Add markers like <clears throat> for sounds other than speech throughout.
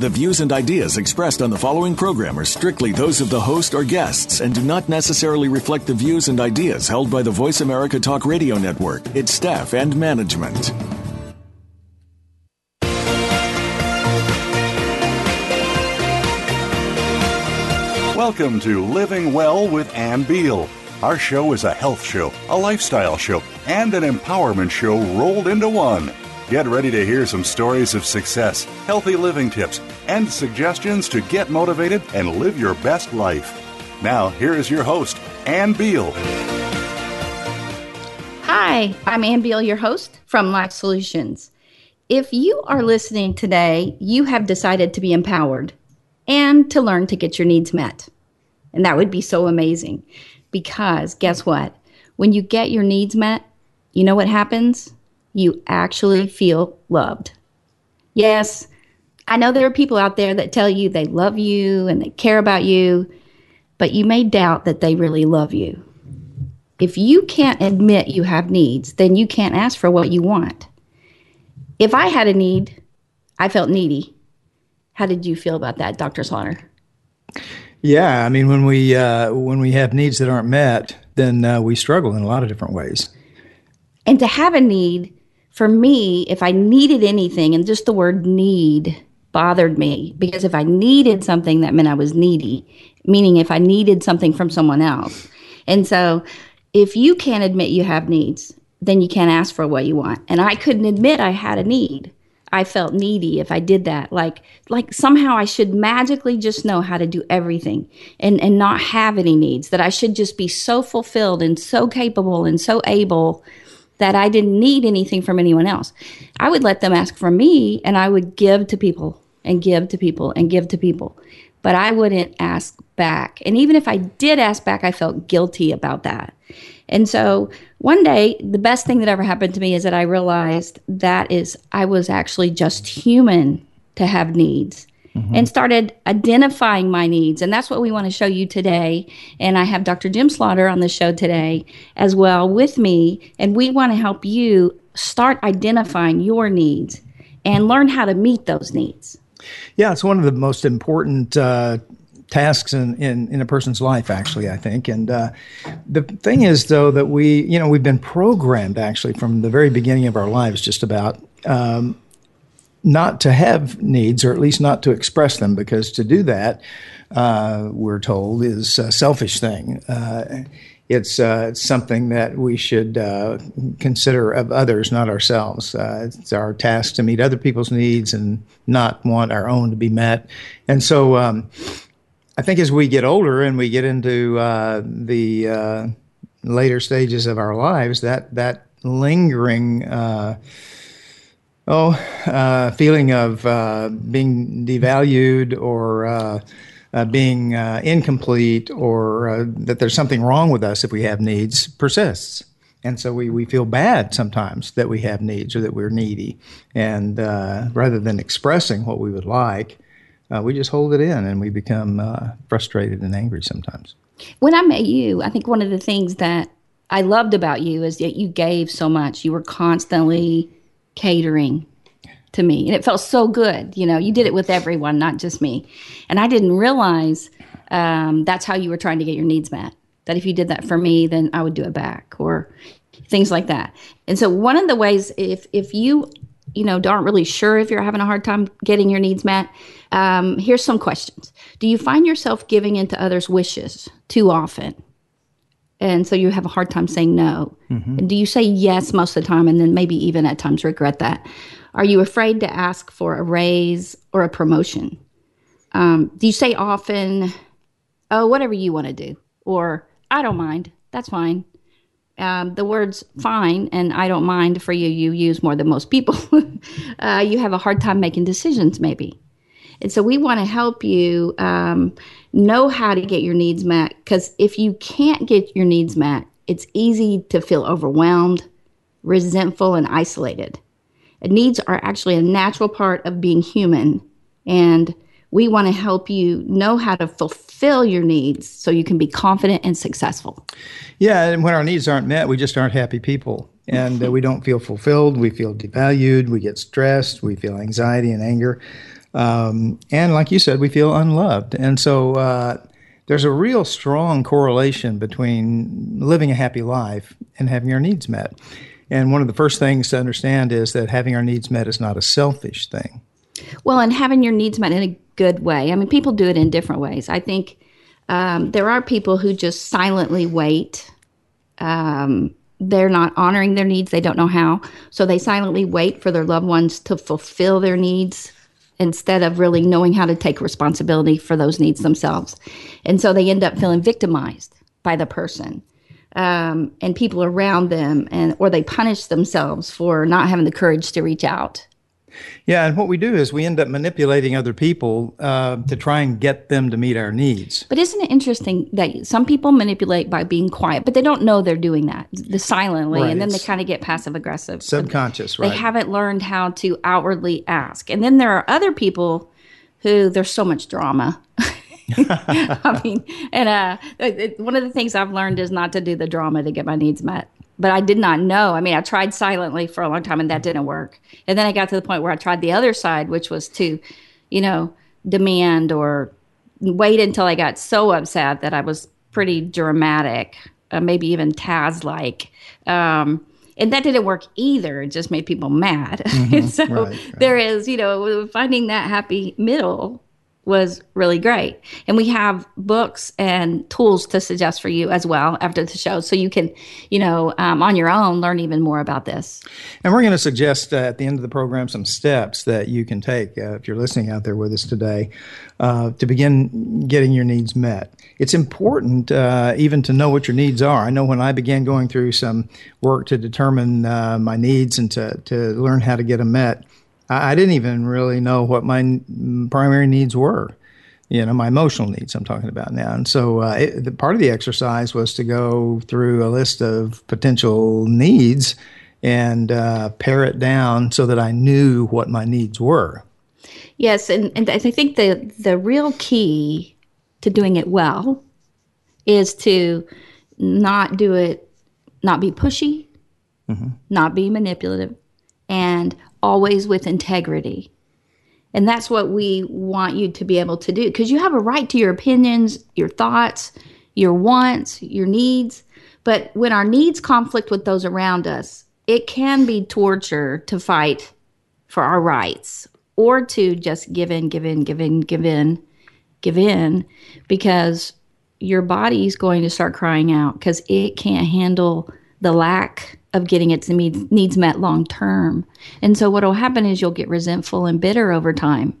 The views and ideas expressed on the following program are strictly those of the host or guests and do not necessarily reflect the views and ideas held by the Voice America Talk Radio Network, its staff, and management. Welcome to Living Well with Ann Beal. Our show is a health show, a lifestyle show, and an empowerment show rolled into one. Get ready to hear some stories of success, healthy living tips, and suggestions to get motivated and live your best life. Now, here is your host, Ann Beal. Hi, I'm Ann Beal, your host from Life Solutions. If you are listening today, you have decided to be empowered and to learn to get your needs met. And that would be so amazing because guess what? When you get your needs met, you know what happens? You actually feel loved. Yes, I know there are people out there that tell you they love you and they care about you, but you may doubt that they really love you. If you can't admit you have needs, then you can't ask for what you want. If I had a need, I felt needy. How did you feel about that, Dr. Slaughter? Yeah, I mean, when we uh, when we have needs that aren't met, then uh, we struggle in a lot of different ways. And to have a need for me, if I needed anything, and just the word need bothered me because if I needed something, that meant I was needy, meaning if I needed something from someone else. And so if you can't admit you have needs, then you can't ask for what you want. And I couldn't admit I had a need. I felt needy if I did that. Like like somehow I should magically just know how to do everything and, and not have any needs. That I should just be so fulfilled and so capable and so able that I didn't need anything from anyone else. I would let them ask from me and I would give to people and give to people and give to people. But I wouldn't ask back. And even if I did ask back, I felt guilty about that. And so one day, the best thing that ever happened to me is that I realized that is I was actually just human to have needs mm-hmm. and started identifying my needs. And that's what we want to show you today. And I have Dr. Jim Slaughter on the show today as well with me. And we want to help you start identifying your needs and learn how to meet those needs. Yeah, it's one of the most important uh, tasks in, in, in, a person's life, actually, I think. And uh, the thing is, though, that we, you know, we've been programmed actually from the very beginning of our lives just about um, not to have needs, or at least not to express them, because to do that, uh, we're told, is a selfish thing. Uh, it's, uh, it's something that we should uh, consider of others, not ourselves. Uh, it's our task to meet other people's needs and not want our own to be met. And so um, I think as we get older and we get into uh, the later stages of our lives, that, that lingering oh, uh, feeling of uh, being devalued or uh, uh being uh, incomplete or uh, that there's something wrong with us if we have needs persists. And so we, we feel bad sometimes that we have needs or that we're needy. And rather than expressing what we would like, we just hold it in and we become frustrated and angry sometimes. When I met you, I think one of the things that I loved about you is that you gave so much. You were constantly catering to me. And it felt so good you know you did it with everyone not just me. And i didn't realize um, that's how you were trying to get your needs met. That if you did that for me then i would do it back or things like that. And so one of the ways if if you you know aren't really sure if you're having a hard time getting your needs met um, here's some questions. Do you find yourself giving into others wishes too often and so you have a hard time saying no. Mm-hmm. Do you say yes most of the time and then maybe even at times regret that? Are you afraid to ask for a raise or a promotion? Um, do you say often, oh, whatever you want to do? Or I don't mind. That's fine. Um, the words fine and I don't mind for you, you use more than most people. <laughs> uh, you have a hard time making decisions, maybe. And so we want to help you um, know how to get your needs met. Because if you can't get your needs met, it's easy to feel overwhelmed resentful, and isolated. And Needs are actually a natural part of being human. And we want to help you know how to fulfill your needs so you can be confident and successful. Yeah, and when our needs aren't met, we just aren't happy people. And uh, we don't feel fulfilled. We feel devalued. We get stressed. We feel anxiety and anger. Um, and like you said, we feel unloved. And so uh, there's a real strong correlation between living a happy life and having our needs met. And one of the first things to understand is that having our needs met is not a selfish thing. Well, and having your needs met in a good way. I mean, people do it in different ways. I think um, there are people who just silently wait. Um, they're not honoring their needs. They don't know how. So they silently wait for their loved ones to fulfill their needs instead of really knowing how to take responsibility for those needs themselves. And so they end up feeling victimized by the person. Um, and people around them and or they punish themselves for not having the courage to reach out yeah, and what we do is we end up manipulating other people uh, to try and get them to meet our needs. But isn't it interesting that some people manipulate by being quiet, but they don't know they're doing that the silently, right. and then they kind of get passive aggressive, subconscious. Right? They haven't learned how to outwardly ask, and then there are other people who there's so much drama. <laughs> I mean, and uh, one of the things I've learned is not to do the drama to get my needs met but I did not know. I mean, I tried silently for a long time and that didn't work. And then I got to the point where I tried the other side, which was to, you know, demand or wait until I got so upset that I was pretty dramatic, uh, maybe even Taz like. Um, and that didn't work either. It just made people mad. <laughs> Mm-hmm. so right, right. there is, you know, finding that happy middle was really great. And we have books and tools to suggest for you as well after the show. So you can, you know, um, on your own learn even more about this. And we're going to suggest uh, at the end of the program some steps that you can take uh, if you're listening out there with us today uh, to begin getting your needs met. It's important uh, even to know what your needs are. I know when I began going through some work to determine uh, my needs and to, to learn how to get them met, I didn't even really know what my primary needs were. You know, my emotional needs I'm talking about now. And so uh, it, the, part of the exercise was to go through a list of potential needs and uh, pare it down so that I knew what my needs were. Yes, and, and I think the the real key to doing it well is to not do it, not be pushy, mm-hmm. not be manipulative, and always with integrity. And that's what we want you to be able to do because you have a right to your opinions, your thoughts, your wants, your needs. But when our needs conflict with those around us, it can be torture to fight for our rights or to just give in, give in, give in, give in, give in because your body's going to start crying out because it can't handle the lack of getting its needs met long term. And so what will happen is you'll get resentful and bitter over time.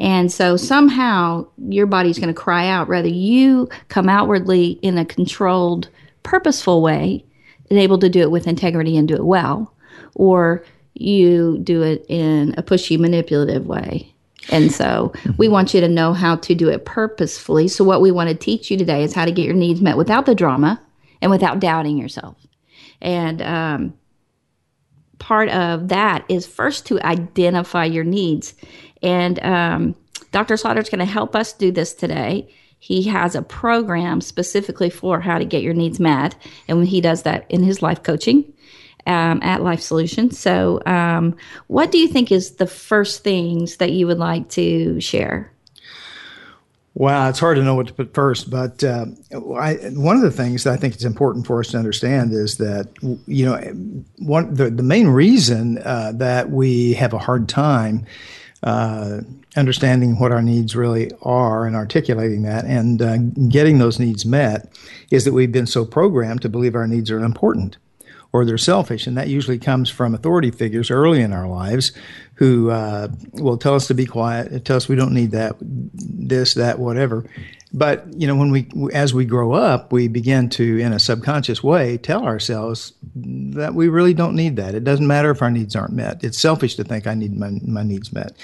And so somehow your body's going to cry out Rather, you come outwardly in a controlled, purposeful way and able to do it with integrity and do it well, or you do it in a pushy, manipulative way. And so mm-hmm. we want you to know how to do it purposefully. So, what we want to teach you today is how to get your needs met without the drama and without doubting yourself. And um, part of that is first to identify your needs. And um, Dr. is going to help us do this today. He has a program specifically for how to get your needs met, and he does that in his life coaching um, at Life Solutions. So, um, what do you think is the first things that you would like to share? Wow, it's hard to know what to put first, but uh, I, one of the things that I think it's important for us to understand is that you know one the, the main reason uh, that we have a hard time uh, understanding what our needs really are and articulating that and uh, getting those needs met is that we've been so programmed to believe our needs are important or they're selfish. And that usually comes from authority figures early in our lives who uh, will tell us to be quiet, tell us we don't need that, this, that, whatever. but you know, when we as we grow up, we begin to, in a subconscious way, tell ourselves that we really don't need that. It doesn't matter if our needs aren't met. It's selfish to think I need my my needs met.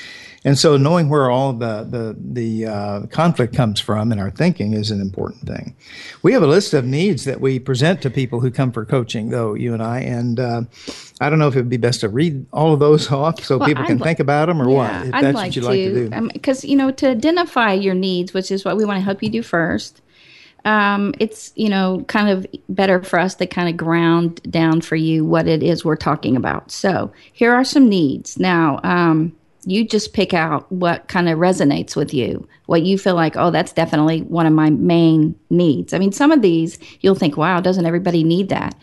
And so, knowing where all the the the uh, conflict comes from in our thinking is an important thing. We have a list of needs that we present to people who come for coaching, though you and I, and uh, I don't know if it would be best to read all of those <laughs> off so well, people can li- think about them, or yeah, what. If I'd that's like what you'd to, like to do, because um, you know, to identify your needs, which is what we want to help you do first. Um, it's you know kind of better for us to kind of ground down for you what it is we're talking about. So here are some needs now. Um, you just pick out what kind of resonates with you, what you feel like, oh, that's definitely one of my main needs. I mean, some of these you'll think, wow, doesn't everybody need that?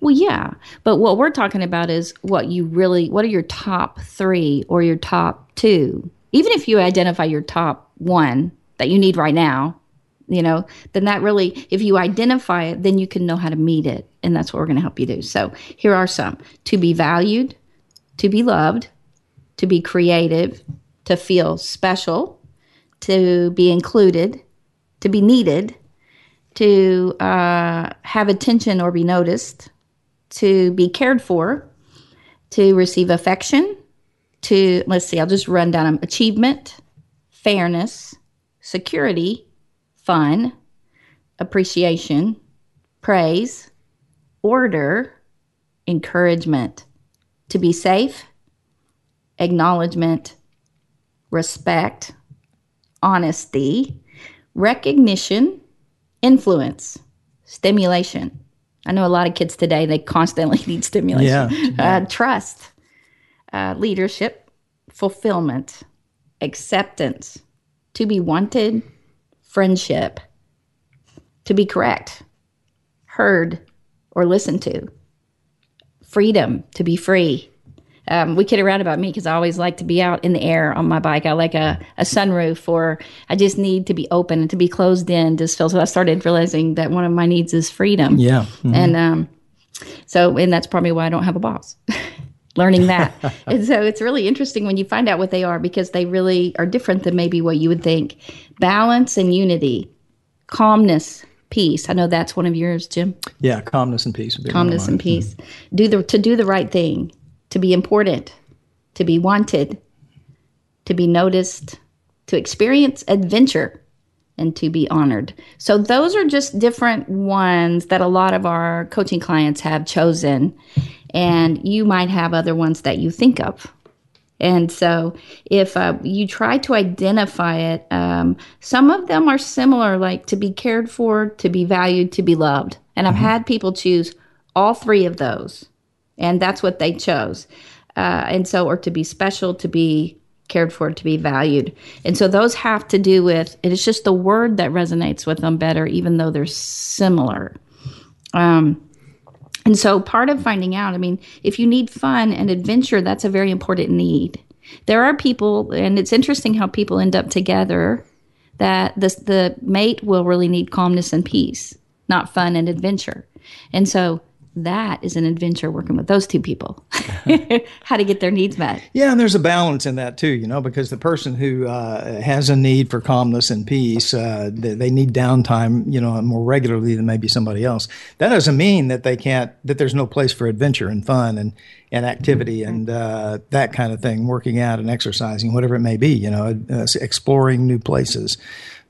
Well, yeah. But what we're talking about is what you really, what are your top three or your top two? Even if you identify your top one that you need right now, you know, then that really, if you identify it, then you can know how to meet it. And that's what we're going to help you do. So here are some to be valued, to be loved, to be creative, to feel special, to be included, to be needed, to uh, have attention or be noticed, to be cared for, to receive affection, to, let's see, I'll just run down them achievement, fairness, security, fun, appreciation, praise, order, encouragement, to be safe, acknowledgement, respect, honesty, recognition, influence, stimulation. I know a lot of kids today, they constantly <laughs> need stimulation. Yeah. Uh, trust, uh, leadership, fulfillment, acceptance, to be wanted, friendship, to be correct, heard or listened to, freedom, to be free, um, we kid around about me because I always like to be out in the air on my bike. I like a, a sunroof, or I just need to be open and to be closed in. Just feel so. I started realizing that one of my needs is freedom. Yeah, mm-hmm. and um, so and that's probably why I don't have a boss. <laughs> Learning that, <laughs> and so it's really interesting when you find out what they are because they really are different than maybe what you would think. Balance and unity, calmness, peace. I know that's one of yours, Jim. Yeah, calmness and peace. calmness and peace. Mm-hmm. Do the to do the right thing to be important, to be wanted, to be noticed, to experience adventure, and to be honored. So, those are just different ones that a lot of our coaching clients have chosen. And you might have other ones that you think of. And so, if uh, you try to identify it, um, some of them are similar, like to be cared for, to be valued, to be loved. And I've mm-hmm. had people choose all three of those and that's what they chose. Uh, and so, or to be special, to be cared for, to be valued. And so, those have to do with it's just the word that resonates with them better, even though they're similar. Um, and so, part of finding out, I mean, if you need fun and adventure, that's a very important need. There are people, and it's interesting how people end up together that the, the mate will really need calmness and peace, not fun and adventure. And so, that is an adventure working with those two people. <laughs> How to get their needs met. Yeah and there's a balance in that too you know because the person who uh, has a need for calmness and peace uh, they, they, need downtime you know more regularly than maybe somebody else. That doesn't mean that they can't that there's no place for adventure and fun and and activity mm-hmm. and uh, that kind of thing working out and exercising whatever it may be you know uh, exploring new places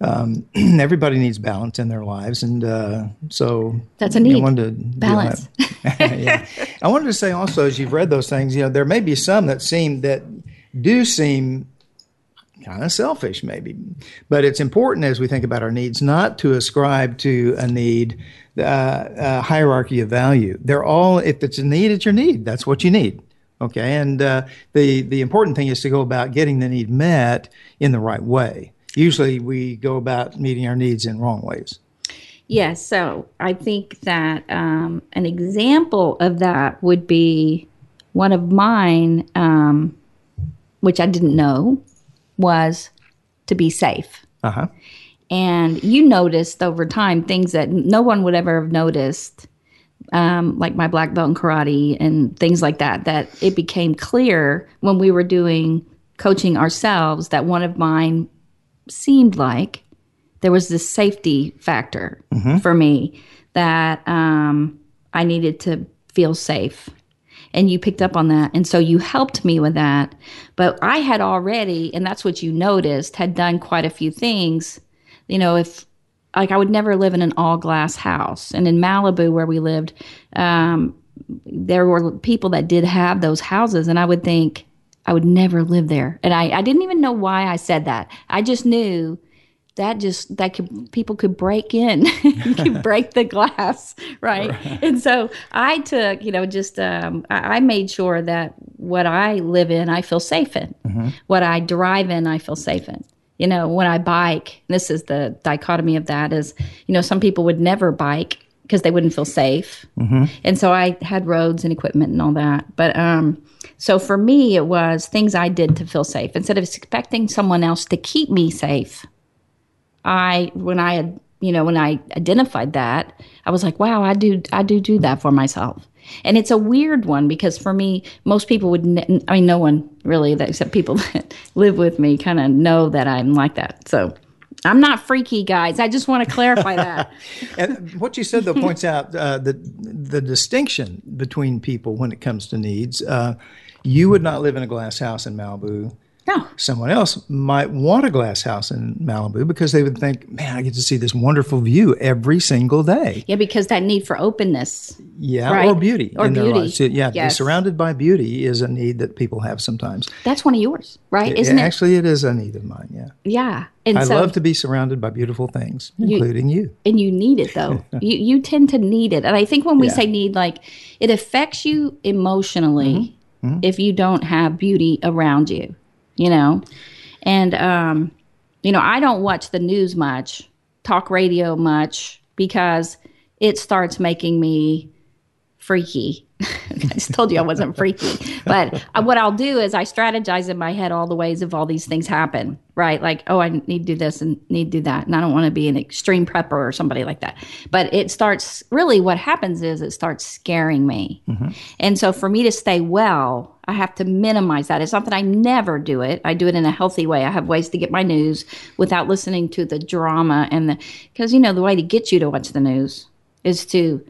um, <clears throat> everybody needs balance in their lives, and uh, so that's a need. I wanted to balance. <laughs> yeah, I wanted to say also, as you've read those things, you know, there may be some that seem that do seem kind of selfish, maybe, but it's important as we think about our needs not to ascribe to a need uh, a hierarchy of value. They're all if it's a need, it's your need. That's what you need. Okay, and uh, the the important thing is to go about getting the need met in the right way usually we go about meeting our needs in wrong ways. Yes, so I think that um, an example of that would be one of mine, um, which I didn't know, was to be safe. Uh-huh. And you noticed over time things that no one would ever have noticed, um, like my black belt in karate and things like that, that it became clear when we were doing coaching ourselves that one of mine seemed like there was this safety factor for me that um, I needed to feel safe. And you picked up on that. And so you helped me with that. But I had already, and that's what you noticed, had done quite a few things. You know, if like I would never live in an all glass house. And in Malibu, where we lived, um, there were people that did have those houses. And I would think, I would never live there. And I, I didn't even know why I said that. I just knew that just that could people could break in <laughs> you could <laughs> break the glass <laughs> right? right? and so i took you know just um, I, I, made sure that what i live in i feel safe in mm-hmm. what i drive in i feel safe in you know when i bike this is the dichotomy of that is you know some people would never bike because they wouldn't feel safe mm-hmm. and so i had roads and equipment and all that but um so for me it was things i did to feel safe instead of expecting someone else to keep me safe I when I had you know when I identified that, I was like, wow, I do I do do that for myself. And it's a weird one because for me, most people would, ne- I mean, no one really, except people <laughs> that live with me, kind of know that I'm like that. So I'm not freaky, guys. I just want to clarify that. <laughs> and what you said, though, points out uh, the the distinction between people when it comes to needs. Uh, you would not live in a glass house in Malibu. No. Someone else might want a glass house in Malibu because they would think, man, I get to see this wonderful view every single day. Yeah, because that need for openness. Yeah, right? or beauty. Or beauty. So, yeah, yes. be surrounded by beauty is a need that people have sometimes. That's one of yours, right? Isn't it? Actually, it is a need of mine, yeah. Yeah. And I so, love to be surrounded by beautiful things, including you. you. And you need it, though. <laughs> you, you tend to need it. And I think when we yeah. say need, like, it affects you emotionally mm-hmm. Mm-hmm. if you don't have beauty around you you know? And, um, you know, I don't watch the news much, talk radio much, because it starts making me freaky. <laughs> I just told you I wasn't freaky. But what I'll do is I strategize in my head all the ways if all these things happen, right? Like, oh, I need to do this and need to do that. And I don't want to be an extreme prepper or somebody like that. But it starts really what happens is it starts scaring me. Mm-hmm. And so for me to stay well, I have to minimize that. It's not that I never do it. I do it in a healthy way. I have ways to get my news without listening to the drama and the, because, you know, the way to get you to watch the news is to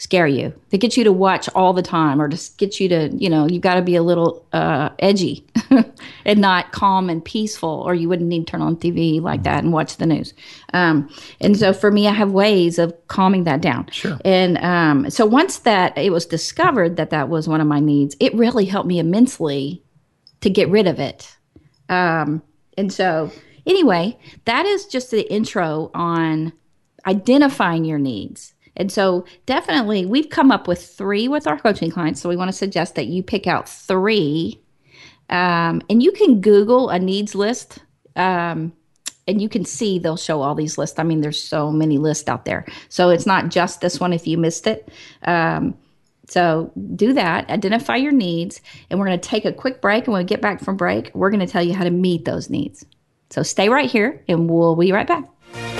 scare you. To get you to watch all the time or just get you to you know you've got to be a little uh, edgy <laughs> and not calm and peaceful or you wouldn't need to turn on tv like that and watch the news. Um, and so for me i have ways of calming that down. Sure. And um, so once that it was discovered that that was one of my needs it really helped me immensely to get rid of it. Um, and so anyway that is just the intro on identifying your needs and so, definitely, we've come up with three with our coaching clients. So, we want to suggest that you pick out three. Um, and you can Google a needs list. Um, and you can see they'll show all these lists. I mean, there's so many lists out there. So, it's not just this one if you missed it. Um, so, do that, identify your needs. And we're going to take a quick break. And when we get back from break, we're going to tell you how to meet those needs. So, stay right here, and we'll be right back.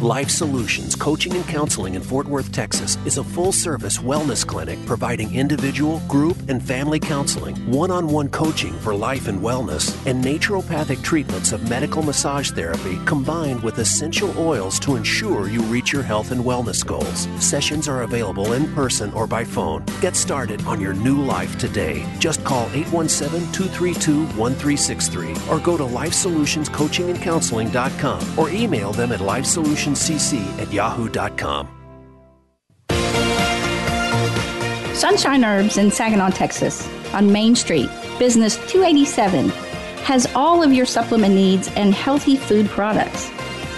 Life Solutions Coaching and Counseling in Fort Worth, Texas is a full service wellness clinic providing individual, group, and family counseling, one on one coaching for life and wellness, and naturopathic treatments of medical massage therapy combined with essential oils to ensure you reach your health and wellness goals. Sessions are available in person or by phone. Get started on your new life today. Just call 817 232 1363 or go to lifesolutionscoachingandcounseling.com or email them at lifesolutions cc at yahoo.com. Sunshine Herbs in Saginaw, Texas, on Main Street, Business 287, has all of your supplement needs and healthy food products.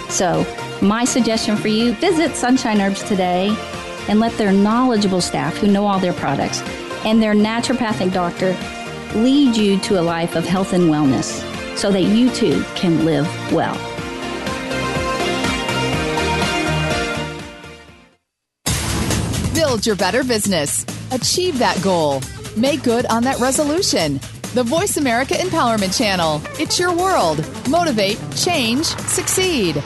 So, my suggestion for you visit Sunshine Herbs today and let their knowledgeable staff who know all their products and their naturopathic doctor lead you to a life of health and wellness so that you too can live well. Build your better business. Achieve that goal. Make good on that resolution. the Voice America Empowerment Channel. It's your world. Motivate, change, succeed.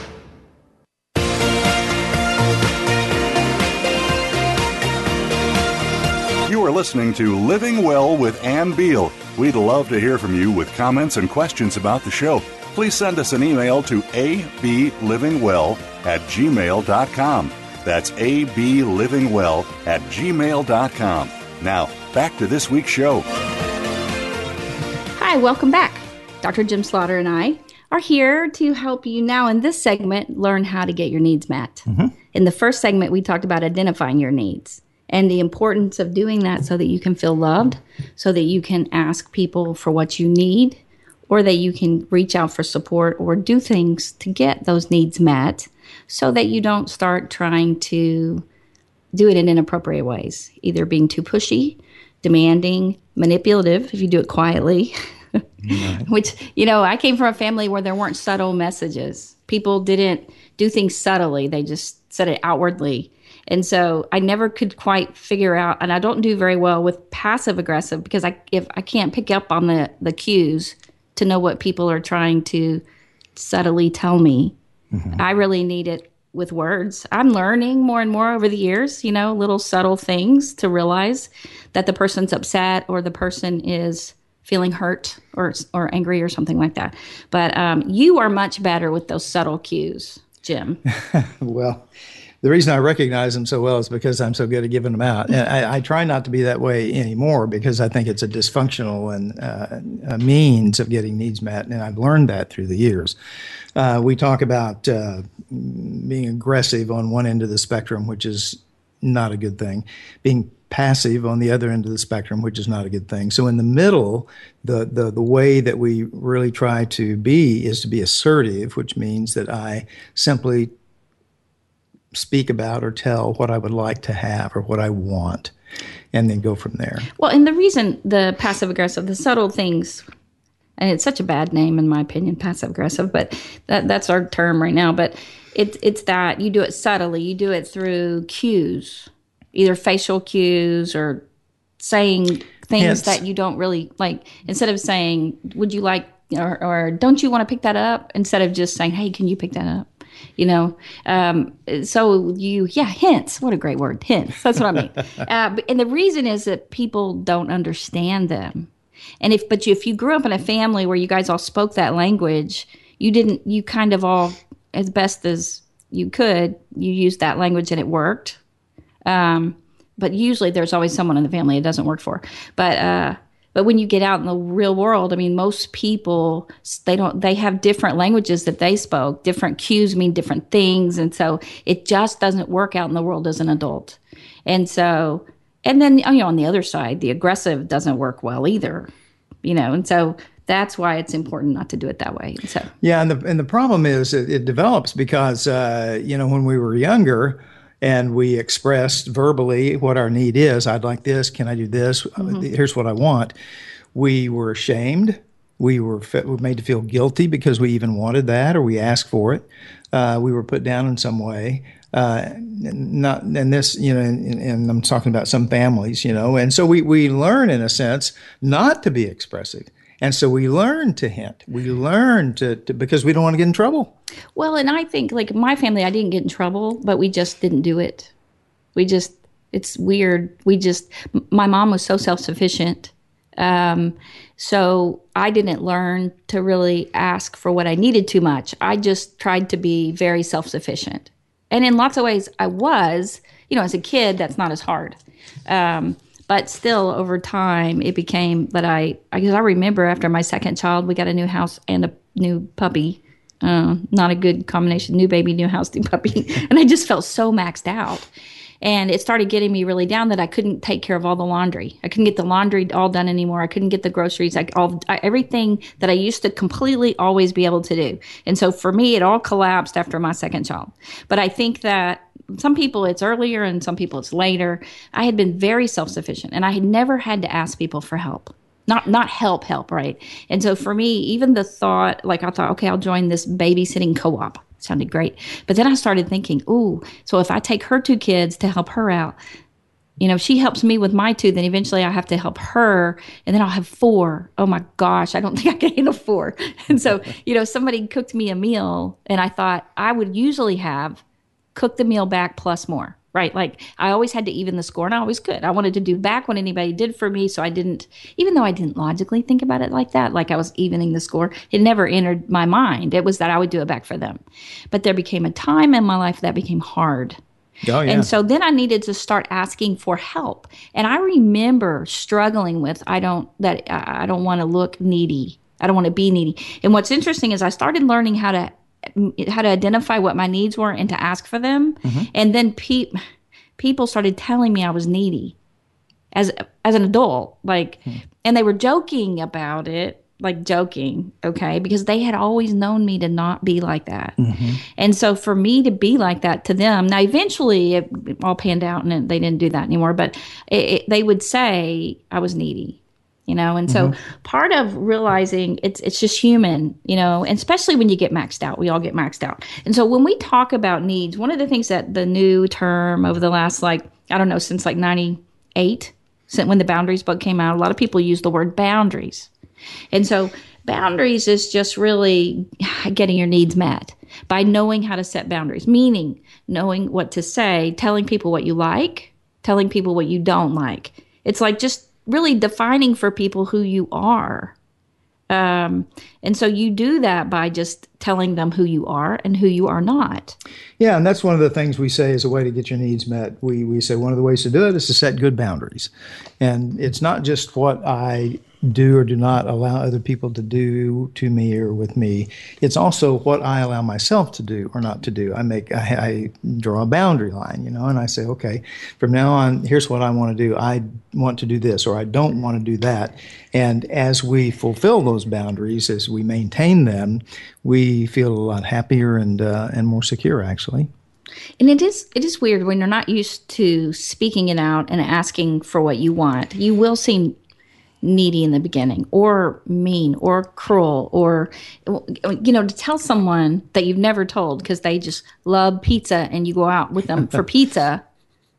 You are listening to Living Well with Ann Beal. We'd love to hear from you with comments and questions about the show. Please send us an email to ablivingwell at gmail.com. That's ablivingwell at gmail.com. Now, back to this week's show. Hi, welcome back. Dr. Jim Slaughter and I are here to help you now in this segment learn how to get your needs met. Mm-hmm. In the first segment, we talked about identifying your needs and the importance of doing that so that you can feel loved, so that you can ask people for what you need, or that you can reach out for support or do things to get those needs met so that you don't start trying to do it in inappropriate ways, either being too pushy, demanding, manipulative if you do it quietly. <laughs> Which, you know, I came from a family where there weren't subtle messages. People didn't do things subtly, they just said it outwardly. And so I never could quite figure out, and I don't do very well with passive aggressive because I if I can't pick up on the the cues to know what people are trying to subtly tell me. I really need it with words. I'm learning more and more over the years, you know, little subtle things to realize that the person's upset or the person is feeling hurt or or angry or something like that. But um, you are much better with those subtle cues, Jim. <laughs> Well, the reason I recognize them so well is because I'm so good at giving them out. And I, I try not to be that way anymore because I think it's a dysfunctional and uh, a means of getting needs met. And I've learned that through the years. Uh, we talk about uh, being aggressive on one end of the spectrum, which is not a good thing. Being passive on the other end of the spectrum, which is not a good thing. So in the middle, the the the way that we really try to be is to be assertive, which means that I simply speak about or tell what I would like to have or what I want, and then go from there. Well, and the reason the passive aggressive, the subtle things, and it's such a bad name in my opinion, passive aggressive, but that that's our term right now. But it's it's that you do it subtly, you do it through cues, either facial cues or saying things Hints. that you don't really like. Instead of saying, "Would you like?" or, or "Don't you want to pick that up?" Instead of just saying, "Hey, can you pick that up?" you know um, so you yeah hints what a great word hints that's what i mean <laughs> uh, and the reason is that people don't understand them and if but you, if you grew up in a family where you guys all spoke that language you didn't you kind of all as best as you could you used that language and it worked. Um, but usually there's always someone in the family it doesn't work for. But uh, but when you get out in the real world i mean most people they don't they have different languages that they spoke. Different cues mean different things. And so it just doesn't work out in the world as an adult. And so and then you know on the other side the aggressive doesn't work well either you know and so that's why it's important not to do it that way and so Yeah, and the and the problem is it, it develops because uh, you know when we were younger and we expressed verbally what our need is. I'd like this. Can I do this? Uh, Here's what I want. We were ashamed. We were fe- made to feel guilty because we even wanted that or we asked for it. Uh, we were put down in some way. Uh, not and this you know and, and I'm talking about some families you know and so we we learn in a sense not to be expressive and so we learn to hint. We learn to, to because we don't want to get in trouble. Well, and I think like my family, I didn't get in trouble, but we just didn't do it. We just, it's weird. We just, my mom was so self sufficient. Um, so I didn't learn to really ask for what I needed too much. I just tried to be very self sufficient. And in lots of ways, I was, you know, as a kid, that's not as hard. Um, but still, over time, it became that I, because I remember after my second child, we got a new house and a new puppy. Uh, not a good combination. New baby, new house, new puppy. <laughs> and I just felt so maxed out. And it started getting me really down that I couldn't take care of all the laundry. I couldn't get the laundry all done anymore. I couldn't get the groceries, like all I, everything that I used to completely always be able to do. And so for me, it all collapsed after my second child. But I think that some people it's earlier and some people it's later. I had been very self sufficient and I had never had to ask people for help not not help help right and so for me even the thought like i thought okay i'll join this babysitting co-op sounded great but then i started thinking ooh so if i take her two kids to help her out you know, she helps me with my two, then eventually I have to help her, and then I'll have four. Oh my gosh, I don't <laughs> think I can handle four. And so, you know, somebody cooked me a meal, and I thought I would usually have cooked the meal back plus more, right? Like I always had to even the score, and I always could. I wanted to do back what anybody did for me, so I didn't, even though I didn't logically think about it like that, like I was evening the score, it never entered my mind. It was that I would do it back for them. But there became a time in my life that became hard Oh, yeah. and so then I needed to start asking for help. And I remember struggling with I don't that I don't want to look needy. I don't want to be needy. And what's interesting is I started learning how to Uh, how to identify what my needs were and to ask for them. Mm-hmm. And then pe- people started telling me I was needy as as an adult like hmm. and they were joking about it like joking okay because they had always known me to not be like that. Mm-hmm. And so for me to be like that to them now eventually it all panned out and they didn't do that anymore but it, it, they would say i was needy you know? And so mm-hmm. part of realizing it's it's just human you know? And especially when you get maxed out we all get maxed out. And so when we talk about needs one of the things that the new term over the last like i don't know since like 98 since when the boundaries book came out a lot of people use the word boundaries. And so boundaries is just really <sighs> getting your needs met by knowing how to set boundaries, meaning knowing what to say, telling people what you like, telling people what you don't like. It's like just really defining for people who you are. Um, and so you do that by just telling them who you are and who you are not. Yeah, and that's one of the things we say is a way to get your needs met. We we say one of the ways to do it is to set good boundaries, and it's not just what I do or do not allow other people to do to me or with me. It's also what I allow myself to do or not to do. I make I, I draw a boundary line, you know, and I say, okay, from now on, here's what I want to do. I want to do this, or I don't want to do that. And as we fulfill those boundaries, as we maintain them, we feel a lot happier and uh, and more secure, actually. And it is it is weird when you're not used to speaking it out and asking for what you want. You will seem needy in the beginning or mean or cruel or you know to tell someone that you've never told because they just love pizza and you go out with them for <laughs> pizza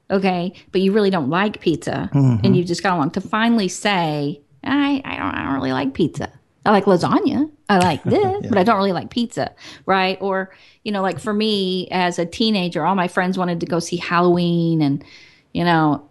okay? But you really don't like pizza and mm-hmm. you just got along to finally say I, I, don't, I don't really like pizza. I like lasagna. I like <laughs> this but i don't really like pizza right? Or you know like for me as a teenager all my friends wanted to go see halloween and you know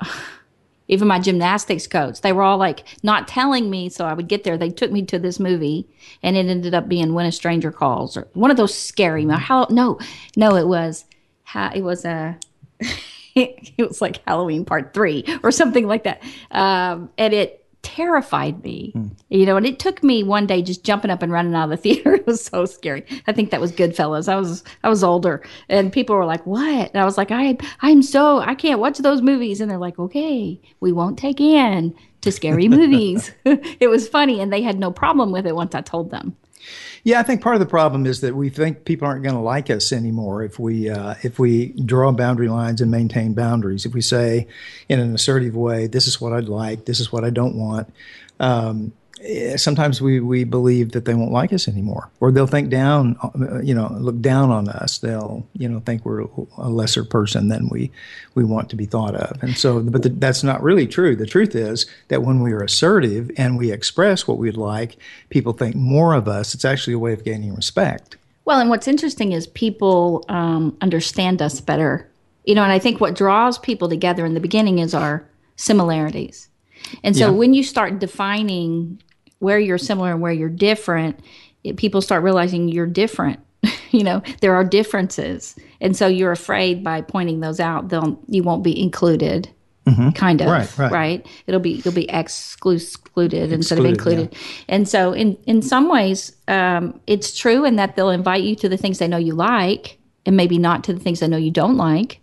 even my gymnastics coach. They were all like not telling me so i would get there. They took me to this movie and it ended up being when a stranger calls or one of those scary how no no it was how it was a <laughs> it was like halloween part three or something like that. Um, and it terrified me. Hmm. You know and it took me one day just jumping up and running out of the <laughs> theater. It was so scary. I think that was goodfellas. I was i was older. And people were like what? And i was like i i'm so i can't watch those movies. And they're like okay we won't take in to scary <laughs> movies. <laughs> It was funny and they had no problem with it once i told them Yeah, I think part of the problem is that we think people aren't going to like us anymore if we uh, if we draw boundary lines and maintain boundaries. If we say in an assertive way, "This is what I'd like. This is what I don't want." Um, sometimes we, we believe that they won't like us anymore, or they'll think down, uh, you know, look down on us. They'll you know think we're a lesser person than we we want to be thought of. And so, but the, that's not really true. The truth is that when we are assertive and we express what we'd like, people think more of us. It's actually a way of gaining respect. Well, and what's interesting is people um, understand us better. You know, and I think what draws people together in the beginning is our similarities. And so Yeah. when you start defining where you're similar and where you're different, it, people start realizing you're different. <laughs> you know, there are differences. And so you're afraid by pointing those out, they'll you won't be included. Kind of Right, right. It'll be you'll be exclu- excluded instead of Excluded, included. And so, in in some ways, um, it's true in that they'll invite you to the things they know you like, and maybe not to the things they know you don't like.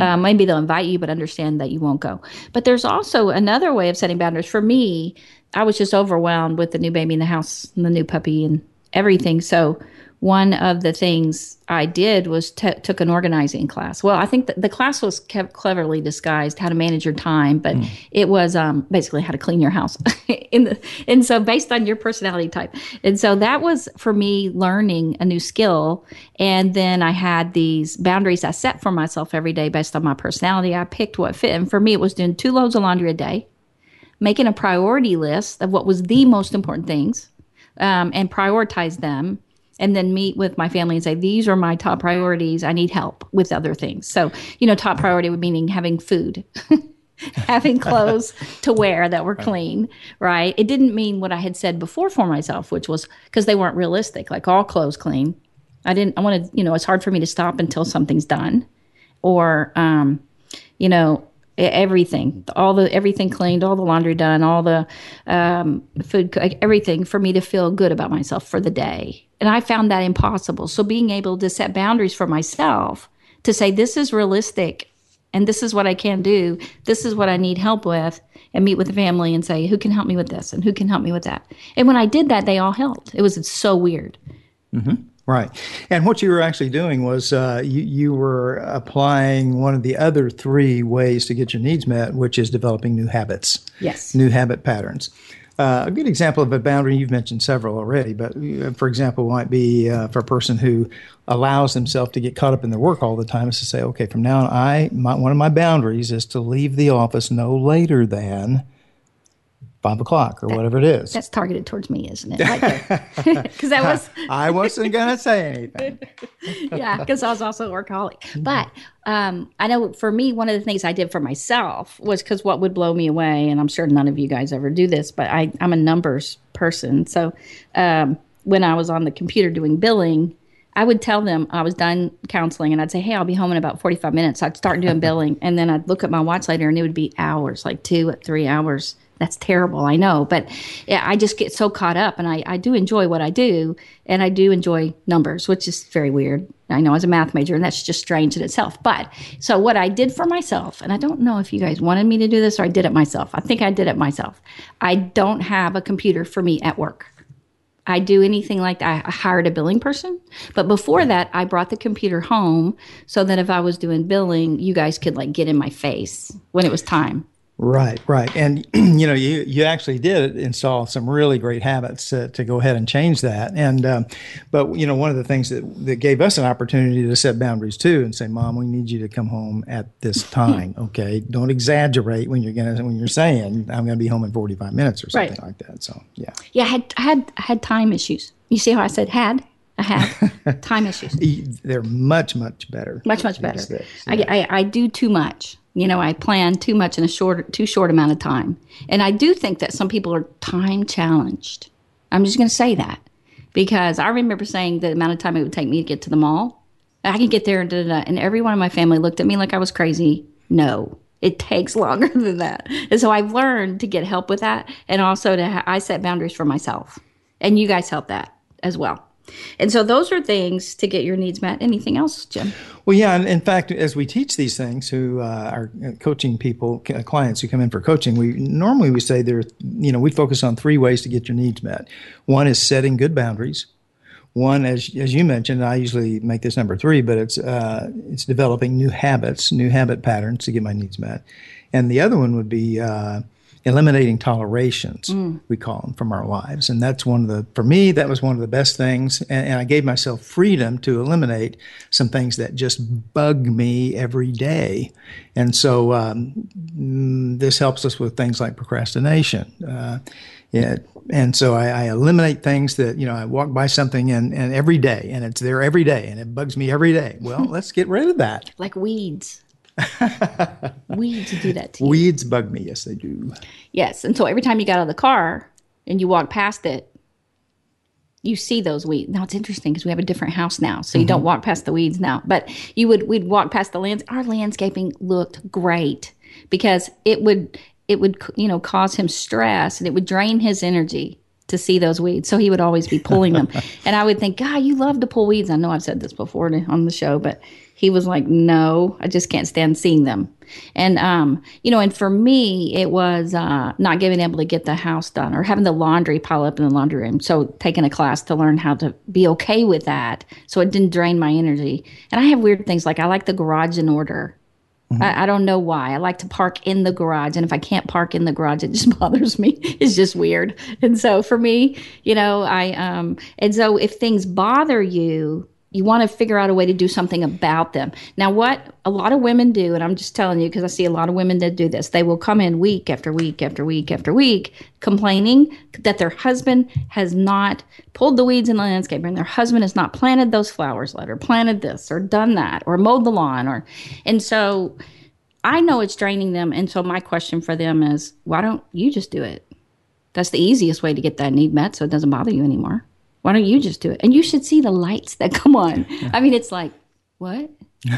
Uh, maybe they'll invite you, but understand that you won't go. But there's also another way of setting boundaries. For me, I was just overwhelmed with the new baby in the house and the new puppy and everything. So one of the things I did was t- took an organizing class. Well, I think the class was kept cleverly disguised how to manage your time, but mm. it was um, basically how to clean your house. <laughs> in the and so based on your personality type, and so that was for me learning a new skill. And then I had these boundaries I set for myself every day based on my personality. I picked what fit, and for me, it was doing two loads of laundry a day, making a priority list of what was the most important things, um, and prioritize them and then meet with my family and say these are my top priorities. I need help with other things. So you know top priority would meaning having food <laughs> having clothes to wear that were clean right? It didn't mean what i had said before for myself which was because they weren't realistic like all clothes clean. I didn't i wanted you know it's hard for me to stop until something's done or um you know everything. All the everything cleaned all the laundry done all the um, food everything for me to feel good about myself for the day. And i found that impossible. So being able to set boundaries for myself to say this is realistic and this is what i can do. This is what i need help with and meet with the family and say who can help me with this and who can help me with that? And when i did that they all helped. It was so weird. Mm-hmm. Right. And what you were actually doing was uh, you, you were applying one of the other three ways to get your needs met, which is developing new habits. Yes. New habit patterns. Uh, a good example of a boundary, you've mentioned several already, but uh, for example, might be uh, for a person who allows themselves to get caught up in their work all the time is to say, okay, from now on, I my, one of my boundaries is to leave the office no later than five o'clock or that, whatever it is. That's targeted towards me, isn't it? <laughs> Because that was. <laughs> I wasn't going to say anything. <laughs> yeah, because I was also a workaholic. But um, I know for me, one of the things I did for myself was because what would blow me away, and I'm sure none of you guys ever do this, but I, I'm a numbers person. So um, when I was on the computer doing billing, I would tell them I was done counseling and I'd say, Hey, I'll be home in about 45 minutes. I'd start doing billing and then I'd look at my watch later and it would be hours, like two, three hours that's terrible i know but i just get so caught up and I, I do enjoy what i do and i do enjoy numbers which is very weird i know as a math major and that's just strange in itself but so what i did for myself and i don't know if you guys wanted me to do this or i did it myself i think i did it myself i don't have a computer for me at work I do anything like that. I hired a billing person. But before that, I brought the computer home so that if I was doing billing, you guys could like get in my face when it was time. Right, right, and <clears throat> you know, you you actually did install some really great habits to, to go ahead and change that. And um, but you know, one of the things that that gave us an opportunity to set boundaries too, and say, "Mom, we need you to come home at this <laughs> time. Okay, don't exaggerate when you're gonna when you're saying I'm gonna be home in 45 minutes or something right. like that." So yeah, yeah, I had I had I had time issues. You see how I said had. I had <laughs> time issues. They're much, much better. Much, much better. Days, yeah. I, I, I do too much you know, I plan too much in a short, too short amount of time. And I do think that some people are time challenged. I'm just going to say that because I remember saying the amount of time it would take me to get to the mall. I can get there and da, da, da. And everyone in my family looked at me like I was crazy. No, it takes <laughs> longer than that. And so I've learned to get help with that. And also to, ha- I set boundaries for myself. And you guys help that as well. And so those are things to get your needs met. Anything else, Jim? Well, yeah. And in fact, as we teach these things who uh, are coaching people, clients who come in for coaching, we normally we say there, you know, we focus on three ways to get your needs met. One is setting good boundaries. One, as as you mentioned, I usually make this number three, but it's uh, it's developing new habits, new habit patterns to get my needs met. And the other one would be uh, eliminating tolerations, mm. we call them, from our lives. And that's one of the, for me, that was one of the best things. And, and, I gave myself freedom to eliminate some things that just bug me every day. And so um, mm, this helps us with things like procrastination. Uh, yeah, and so I, I, eliminate things that, you know, I walk by something and, and every day and it's there every day and it bugs me every day. Well, <laughs> let's get rid of that. Like weeds. <laughs> Weeds do that to you. Weeds bug me. Yes, they do. Yes. And so every time you got out of the car and you walk past it, you see those weeds. Now it's interesting because we have a different house now, so you mm-hmm. don't walk past the weeds now. But you would we'd walk past the lands. Our landscaping looked great because it would it would you know cause him stress and it would drain his energy to see those weeds. So he would always be pulling them. <laughs> and I would think, God, you love to pull weeds. I know I've said this before on the show, but he was like, "No, I just can't stand seeing them." And um, you know, and for me, it was uh, not being able to get the house done or having the laundry pile up in the laundry room. So taking a class to learn how to be okay with that, so it didn't drain my energy. And I have weird things like I like the garage in order. Mm-hmm. I, I, don't know why. I like to park in the garage, and if I can't park in the garage, it just <laughs> bothers me. It's just weird. And so for me, you know, I um, and so if things bother you, you want to figure out a way to do something about them. Now, what a lot of women do, and I'm just telling you because I see a lot of women that do this, they will come in week after week after week after week complaining that their husband has not pulled the weeds in the landscape and their husband has not planted those flowers yet or planted this or done that or mowed the lawn or and so I know it's draining them. And so my question for them is, why don't you just do it? That's the easiest way to get that need met so it doesn't bother you anymore. Why don't you just do it? And you should see the lights that come on. <laughs> I mean, it's like, what? <laughs>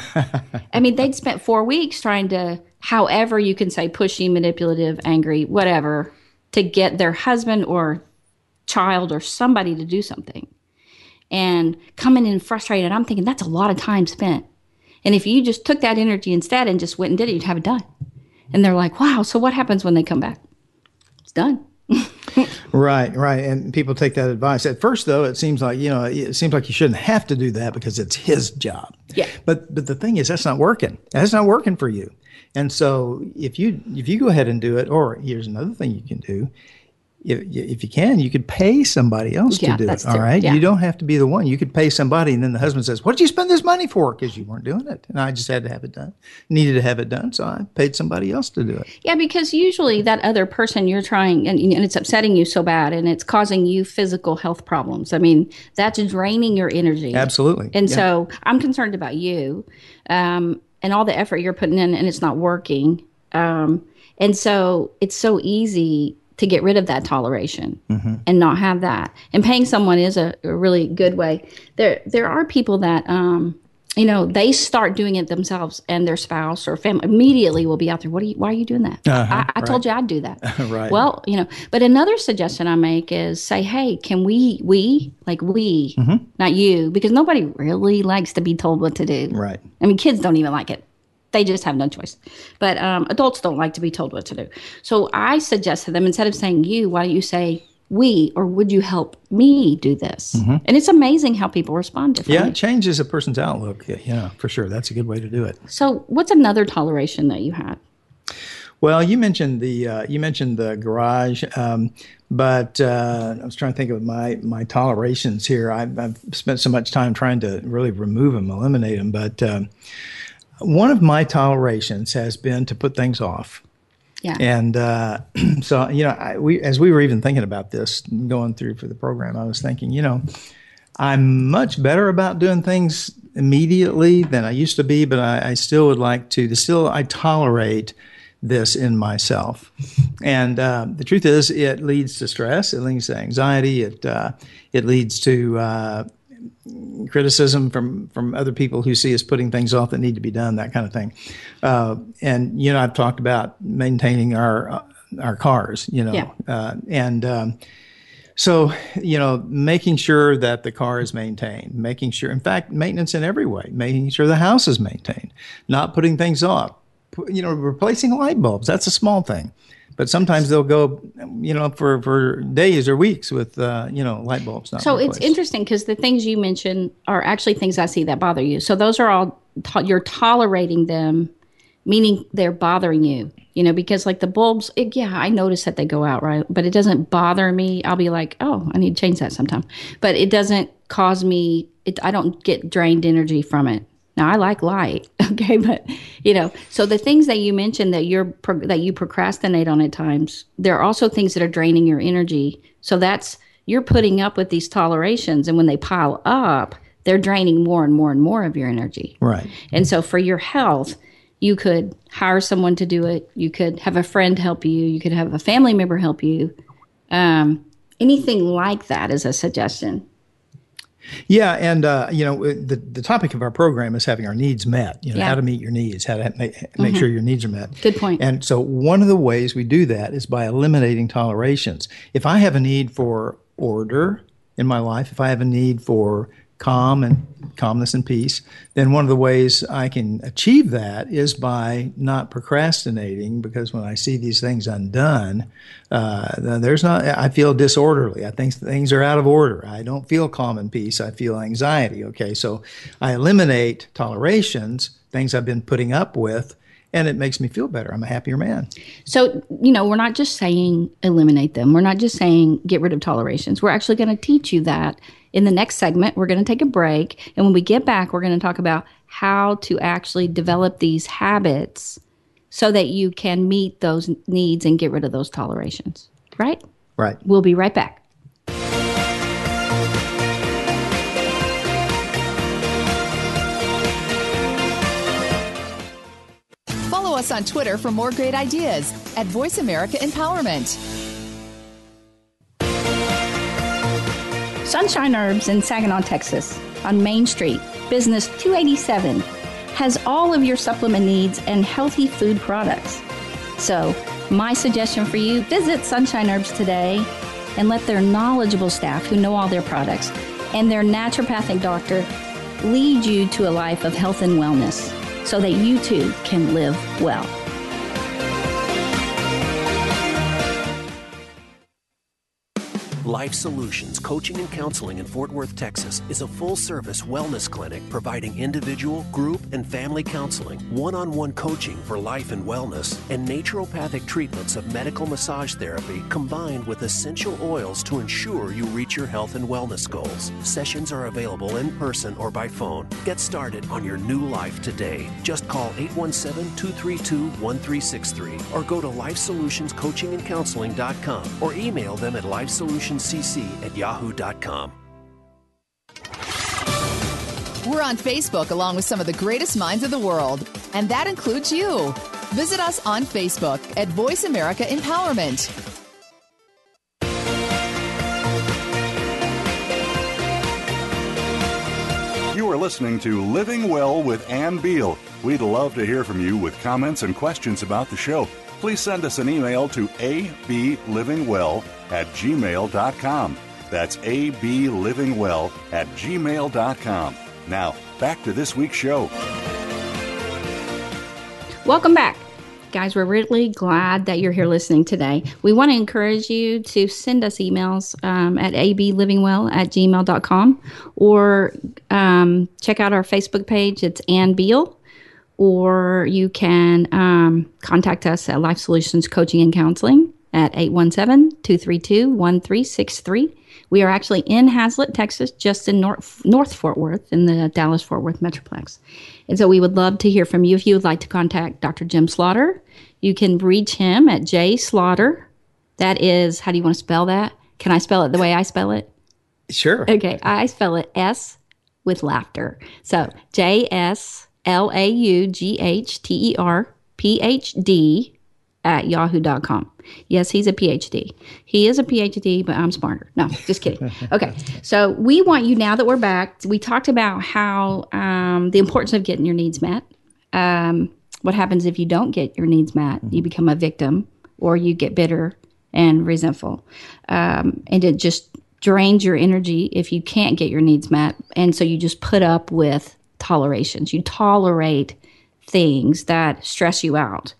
I mean, they'd spent four weeks trying to, however you can say, pushy, manipulative, angry, whatever, to get their husband or child or somebody to do something. And coming in frustrated, I'm thinking that's a lot of time spent. And if you just took that energy instead and just went and did it, you'd have it done. And they're like, wow, so what happens when they come back? It's done. Right, right. And people take that advice. At first, though, it seems like you know, it seems like you shouldn't have to do that because it's his job. Yeah. But but the thing is, that's not working. That's not working for you. And so if you if you go ahead and do it, or here's another thing you can do, if, if you can, you could pay somebody else yeah, to do it. All right, yeah. you don't have to be the one. You could pay somebody, and then the husband says, "What did you spend this money for?" Because you weren't doing it, and I just had to have it done. Needed to have it done, so I paid somebody else to do it. Yeah, because usually that other person you're trying, and, and it's upsetting you so bad, and it's causing you physical health problems. I mean, that's draining your energy. Absolutely. And yeah. so I'm concerned about you, um, and all the effort you're putting in, and it's not working. Um, and so it's so easy to get rid of that toleration mm-hmm. and not have that. And paying someone is a, a, really good way. There there are people that um, you know they start doing it themselves and their spouse or family immediately will be out there what are you why are you doing that uh-huh, i, I right. told you i'd do that <laughs> right well you know but another suggestion i make is say hey can we we like we mm-hmm. not you because nobody really likes to be told what to do right i mean kids don't even like it they just have no choice. But um, adults don't like to be told what to do. So I suggest to them instead of saying you, why don't you say we or would you help me do this? Mm-hmm. And it's amazing how people respond differently. Yeah, it changes a person's outlook. Yeah, for sure. That's a good way to do it. So, what's another toleration that you had? Well, you mentioned the uh, you mentioned the garage, um, but uh, I was trying to think of my my tolerations here. I've, I've, spent so much time trying to really remove them, eliminate them, but. Um, one of my tolerations has been to put things off. Yeah. And uh, <clears throat> so, you know, I, we as we were even thinking about this going through for the program, I was thinking, you know, I'm much better about doing things immediately than I used to be, but I, I still would like to. Still, I tolerate this in myself. And uh, the truth is, it leads to stress. It leads to anxiety. It uh, it leads to uh, criticism from from other people who see us putting things off that need to be done, that kind of thing. Uh, and you know, I've talked about maintaining our uh, our cars, you know, yeah. uh, and um, so you know, making sure that the car is maintained, making sure, in fact, maintenance in every way, making sure the house is maintained, not putting things off. You know, replacing light bulbs, that's a small thing but sometimes they'll go, you know, for, for days or weeks with, uh, you know, light bulbs. so replaced. it's interesting because the things you mentioned are actually things I see that bother you. So those are all, to- you're tolerating them, meaning they're bothering you, you know, because like the bulbs, it, yeah, I notice that they go out, right? But it doesn't bother me. I'll be like, oh, I need to change that sometime. But it doesn't cause me, it, I don't get drained energy from it. Now I like light, <laughs> okay, but you know, so the things that you mentioned that you're pro- that you procrastinate on at times, there are also things that are draining your energy. So that's you're putting up with these tolerations, and when they pile up, they're draining more and more and more of your energy. Right. And so for your health, you could hire someone to do it. You could have a friend help you. You could have a family member help you. Um, anything like that is a suggestion. Yeah, and uh, you know the the topic of our program is having our needs met. You know Yeah. how to meet your needs, how to make, make sure your needs are met. Mm-hmm. Good point. And so one of the ways we do that is by eliminating tolerations. If I have a need for order in my life, if I have a need for calm and calmness and peace, then one of the ways I can achieve that is by not procrastinating. Because when I see these things undone, uh, there's not. I feel disorderly. I think things are out of order. I don't feel calm and peace. I feel anxiety. Okay, so I eliminate tolerations, things I've been putting up with, and it makes me feel better. I'm a happier man. So, you know, we're not just saying eliminate them. We're not just saying get rid of tolerations. We're actually going to teach you that in the next segment. We're going to take a break. And when we get back, we're going to talk about how to actually develop these habits so that you can meet those needs and get rid of those tolerations. Right? Right. We'll be right back. Follow us on Twitter for more great ideas at Voice America Empowerment. Sunshine Herbs in Saginaw, Texas, on Main Street, Business 287, has all of your supplement needs and healthy food products. So, my suggestion for you visit Sunshine Herbs today and let their knowledgeable staff who know all their products and their naturopathic doctor lead you to a life of health and wellness so that you too can live well. Life Solutions Coaching and Counseling in Fort Worth, Texas is a full service wellness clinic providing individual, group, and family counseling, one on one coaching for life and wellness, and naturopathic treatments of medical massage therapy combined with essential oils to ensure you reach your health and wellness goals. Sessions are available in person or by phone. Get started on your new life today. Just call 817 232 1363 or go to lifesolutionscoachingandcounseling.com or email them at lifesolutions cc at yahoo.com. We're on Facebook along with some of the greatest minds of the world, and that includes you. Visit us on Facebook at Voice America Empowerment. You are listening to Living Well with Ann Beal. We'd love to hear from you with comments and questions about the show please send us an email to ablivingwell at gmail.com. That's ablivingwell at gmail.com. Now, back to this week's show. Welcome back. Guys, we're really glad that you're here listening today. We want to encourage you to send us emails um, at ablivingwell at gmail.com or um, check out our Facebook page. It's Ann Beal or you can um, contact us at Life Solutions Coaching and Counseling at 817 232 1363. We are actually in Haslet, Texas, just in North, North Fort Worth in the Dallas Fort Worth Metroplex. And so we would love to hear from you. If you would like to contact Dr. Jim Slaughter, you can reach him at J Slaughter. That is, how do you want to spell that? Can I spell it the way I spell it? Sure. Okay, I spell it S with laughter. So J S L A U G H T E R P H D at yahoo.com. Yes, he's a PhD. He is a PhD, but I'm smarter. No, just kidding. <laughs> Okay. So we want you now that we're back. We talked about how um, the importance of getting your needs met. Um, what happens if you don't get your needs met? You become a victim or you get bitter and resentful. Um, and it just drains your energy if you can't get your needs met. And so you just put up with tolerations. You tolerate things that stress you out.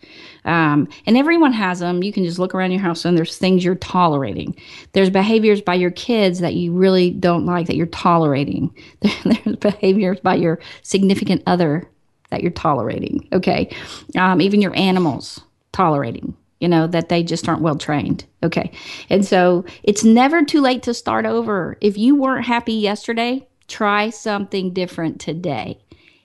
Um, and everyone has them. You can just look around your house and there's things you're tolerating. There's behaviors by your kids that you really don't like that you're tolerating. <laughs> there's behaviors by your significant other that you're tolerating. Okay. Um, even your animals tolerating, you know, that they just aren't well trained. Okay. And so it's never too late to start over. If you weren't happy yesterday, try something different today.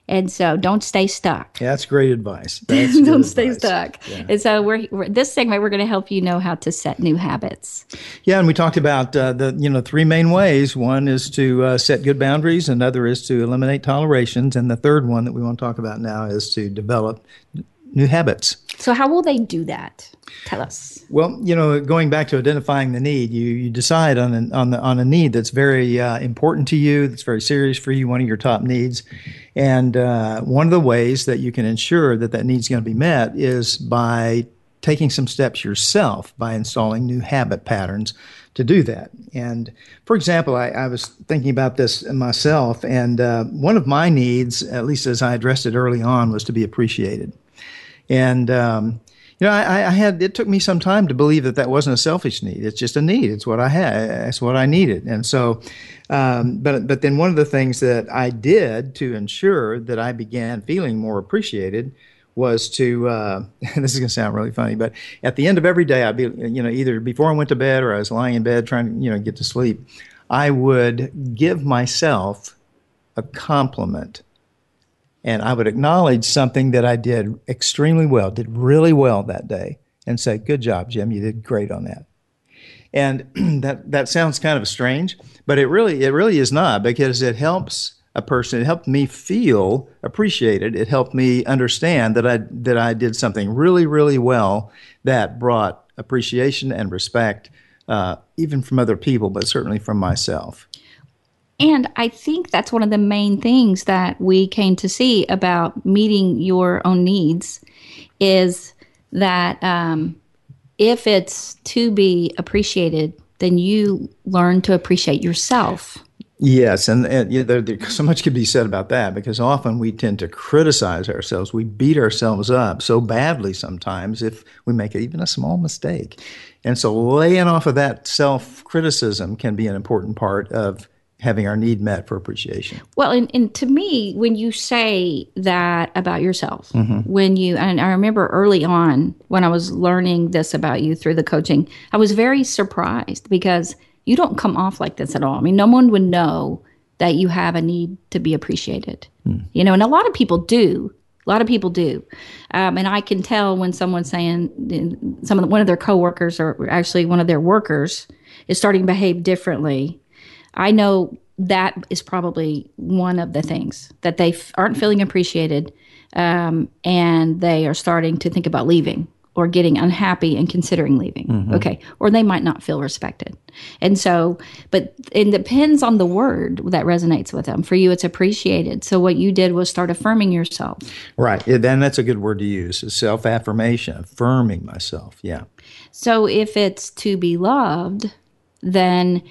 And so don't stay stuck. Yeah, that's great advice. <laughs> That's don't stay stuck. Yeah. And so we're, we're, this segment we're going to help you know how to set new habits. Yeah, and we talked about uh, the you know three main ways. One is to uh, set good boundaries, another is to eliminate tolerations, and the third one that we want to talk about now is to develop new habits. So how will they do that? Tell us. Well, you know, going back to identifying the need, you you decide on an, on the on a need that's very uh, important to you, that's very serious for you, one of your top needs, and uh, one of the ways that you can ensure that that need's going to be met is by taking some steps yourself by installing new habit patterns to do that. And for example, I, I was thinking about this myself, and uh, one of my needs, at least as I addressed it early on, was to be appreciated. And um, you know, I, I, had it took me some time to believe that that wasn't a selfish need. It's just a need. It's what I had. It's what I needed. And so, um, but but then one of the things that I did to ensure that I began feeling more appreciated was to uh, <laughs> this is going to sound really funny, but at the end of every day, I'd be you know either before I went to bed or I was lying in bed trying to you know get to sleep, I would give myself a compliment, and I would acknowledge something that I did extremely well, did really well that day, and say, "Good job, Jim, you did great on that." And <clears throat> that that sounds kind of strange, but it really it really is not because it helps a person. It helped me feel appreciated. It helped me understand that I that I did something really, really well that brought appreciation and respect, uh, even from other people, but certainly from myself. And I think that's one of the main things that we came to see about meeting your own needs is that um, if it's to be appreciated, then you learn to appreciate yourself. Yes, and, and yeah, there, there, so much could be said about that because often we tend to criticize ourselves. We beat ourselves up so badly sometimes if we make even a small mistake. And so laying off of that self criticism can be an important part of having our need met for appreciation. Well, and, and to me, when you say that about yourself, mm-hmm. when you, and I remember early on when I was learning this about you through the coaching, I was very surprised because you don't come off like this at all. I mean, no one would know that you have a need to be appreciated. Mm. You know, and a lot of people do. A lot of people do, um, and I can tell when someone's saying some of the, one of their coworkers or actually one of their workers is starting to behave differently. I know that is probably one of the things that they f- aren't feeling appreciated, um, and they are starting to think about leaving or getting unhappy and considering leaving. Mm-hmm. Okay. Or they might not feel respected. And so, but it depends on the word that resonates with them. For you, it's appreciated. So what you did was start affirming yourself. Right. Then that's a good word to use self affirmation, affirming myself. Yeah. So if it's to be loved, then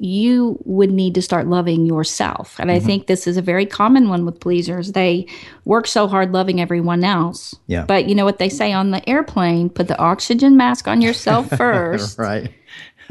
you would need to start loving yourself. And mm-hmm. I think this is a very common one with pleasers. They work so hard loving everyone else. Yeah. But you know what they say on the airplane? Put the oxygen mask on yourself <laughs> first. right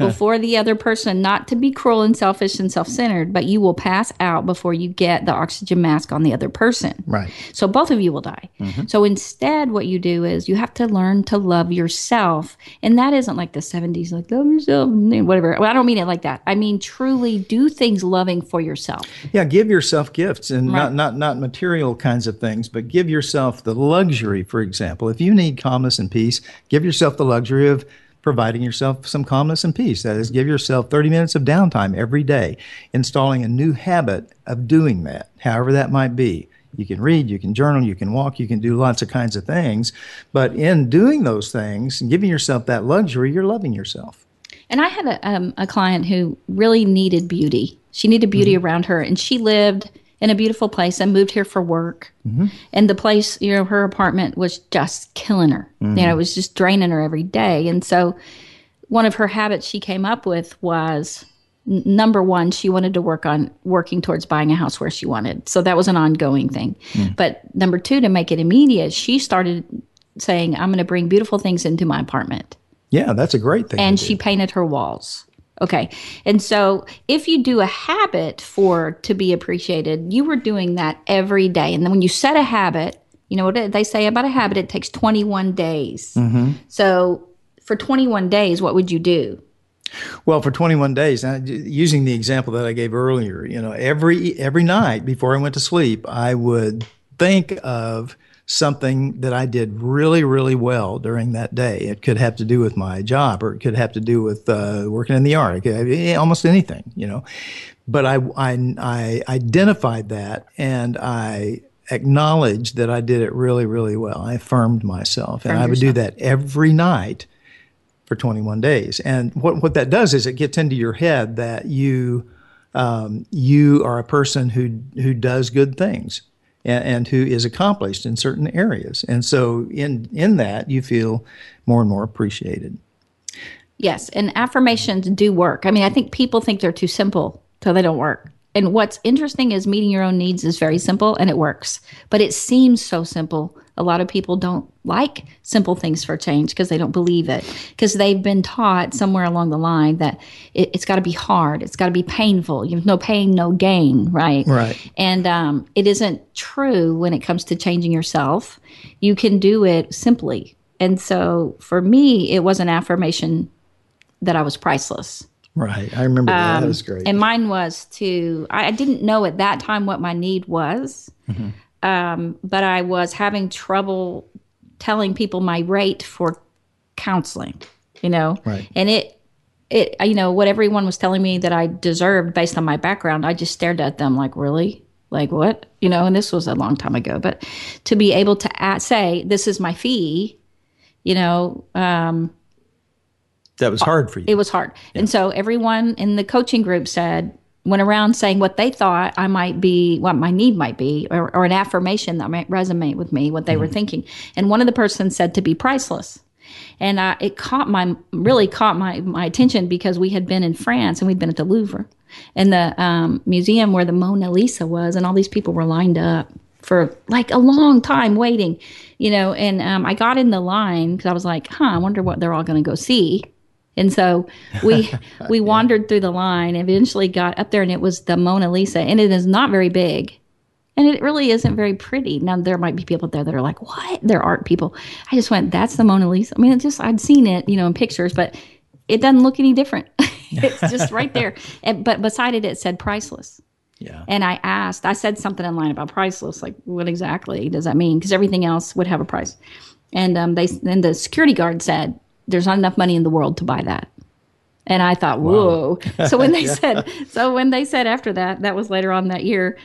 <laughs> before the other person, not to be cruel and selfish and self centered, but you will pass out before you get the oxygen mask on the other person. Right. So both of you will die. Mm-hmm. So instead, what you do is you have to learn to love yourself. And that isn't like the 70s, like love yourself, whatever. Well, I don't mean it like that. I mean, truly do things loving for yourself. Yeah, give yourself gifts and right. not, not, not material kinds of things, but give yourself the luxury, for example. If you need calmness and peace, give yourself the luxury of providing yourself some calmness and peace. That is, give yourself 30 minutes of downtime every day, installing a new habit of doing that, however that might be. You can read, you can journal, you can walk, you can do lots of kinds of things. But in doing those things and giving yourself that luxury, you're loving yourself. And I had a, um, a client who really needed beauty. She needed beauty mm-hmm. around her, and she lived in a beautiful place and moved here for work. Mm-hmm. And the place, you know, her apartment was just killing her. Mm-hmm. You know, it was just draining her every day. And so one of her habits she came up with was n- number one, she wanted to work on working towards buying a house where she wanted. So that was an ongoing thing. Mm. But number two, to make it immediate, she started saying, I'm going to bring beautiful things into my apartment. Yeah, that's a great thing. And she painted her walls. Okay. And so if you do a habit for to be appreciated, you were doing that every day. And then when you set a habit, you know what they say about a habit? It takes 21 days. Mm-hmm. So for 21 days, what would you do? Well, for 21 days, using the example that I gave earlier, you know, every every night before I went to sleep, I would think of something that I did really, really well during that day. It could have to do with my job, or it could have to do with uh, working in the yard. Almost anything, you know. But I, I, I identified that, and I acknowledged that I did it really, really well. I affirmed myself, and I would yourself. do that every night for 21 days. And what what that does is it gets into your head that you um, you are a person who who does good things and, and who is accomplished in certain areas. And so in in that you feel more and more appreciated. Yes, and affirmations do work. I mean, I think people think they're too simple, so they don't work. And what's interesting is meeting your own needs is very simple and it works, but it seems so simple. A lot of people don't like simple things for change because they don't believe it, because they've been taught somewhere along the line that it, has got to be hard, it's got to be painful. You have no pain, no gain, right? Right. And um, it isn't true when it comes to changing yourself. You can do it simply. And so for me, it was an affirmation that I was priceless. Right. I remember that. Um, that was great. And mine was to, I, didn't know at that time what my need was, mm-hmm. Um, but I was having trouble telling people my rate for counseling, you know? Right. And it, it, you know, what everyone was telling me that I deserved based on my background, I just stared at them like, really? Like what? You know, and this was a long time ago, but to be able to at, say, this is my fee, you know, um, that was hard for you. It was hard. Yeah. And so everyone in the coaching group said, went around saying what they thought I might be, what my need might be, or, or an affirmation that might resonate with me, what they mm-hmm. were thinking. And one of the persons said to be priceless. And I, it caught my, really caught my, my attention because we had been in France and we'd been at the Louvre and the um, museum where the Mona Lisa was, and all these people were lined up for like a long time waiting, you know. And um, I got in the line because I was like, huh, I wonder what they're all going to go see. And so we <laughs> we wandered through the line, eventually got up there, and it was the Mona Lisa, and it is not very big, and it really isn't very pretty. Now there might be people there that are like, "What?" They're art people. I just went, "That's the Mona Lisa." I mean, it just I'd seen it, you know, in pictures, but it doesn't look any different. <laughs> it's just <laughs> right there. And, but beside it, it said priceless. Yeah. And I asked, I said something in line about priceless, like what exactly does that mean? Because everything else would have a price. And um, they, and the security guard said, there's not enough money in the world to buy that. And I thought, whoa. Wow. <laughs> so when they yeah. said, so when they said after that, that was later on that year,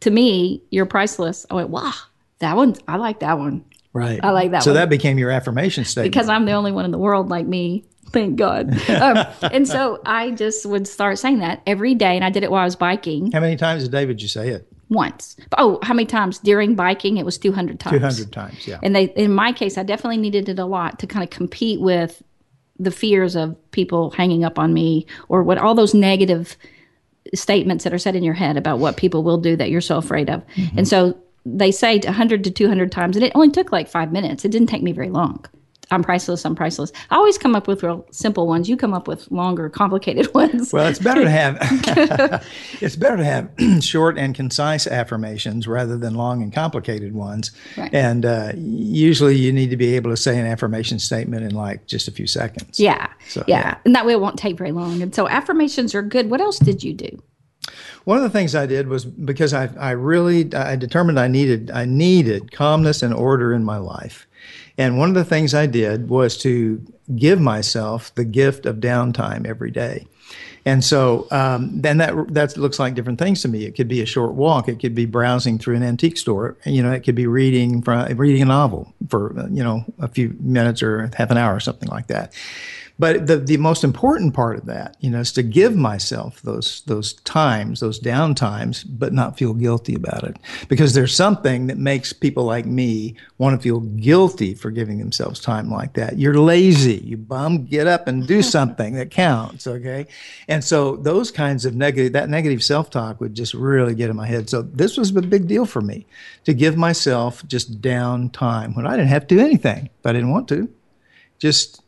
to me, you're priceless. I went, wow, that one, I like that one. Right. I like that so one. that became your affirmation statement. Because I'm the only one in the world like me. Thank God. <laughs> Um, and so I just would start saying that every day. And I did it while I was biking. How many times a day would you say it? Once. Oh, how many times during biking? It was 200 times. 200 times, yeah. And they, in my case, I definitely needed it a lot to kind of compete with the fears of people hanging up on me or what all those negative statements that are said in your head about what people will do that you're so afraid of. Mm-hmm. And so they say 100 to 200 times, and it only took like five minutes. It didn't take me very long. I'm priceless. I'm priceless. I always come up with real simple ones. You come up with longer, complicated <laughs> ones. Well, it's better to have <laughs> it's better to have <clears throat> short and concise affirmations rather than long and complicated ones. Right. And uh, usually, you need to be able to say an affirmation statement in like just a few seconds. Yeah, so, yeah, yeah, and that way it won't take very long. And so affirmations are good. What else did you do? One of the things I did was because I, I really I determined I needed I needed calmness and order in my life. And one of the things I did was to give myself the gift of downtime every day. And so um, then that that looks like different things to me. It could be a short walk. It could be browsing through an antique store. You know, it could be reading from, reading a novel for you know a few minutes or half an hour or something like that. But the, the most important part of that, you know, is to give myself those those times, those down times, but not feel guilty about it. Because there's something that makes people like me want to feel guilty for giving themselves time like that. You're lazy, you bum, get up and do <laughs> something that counts, okay? And so those kinds of negative that negative self-talk would just really get in my head. So this was a big deal for me to give myself just down time when I didn't have to do anything, but I didn't want to. Just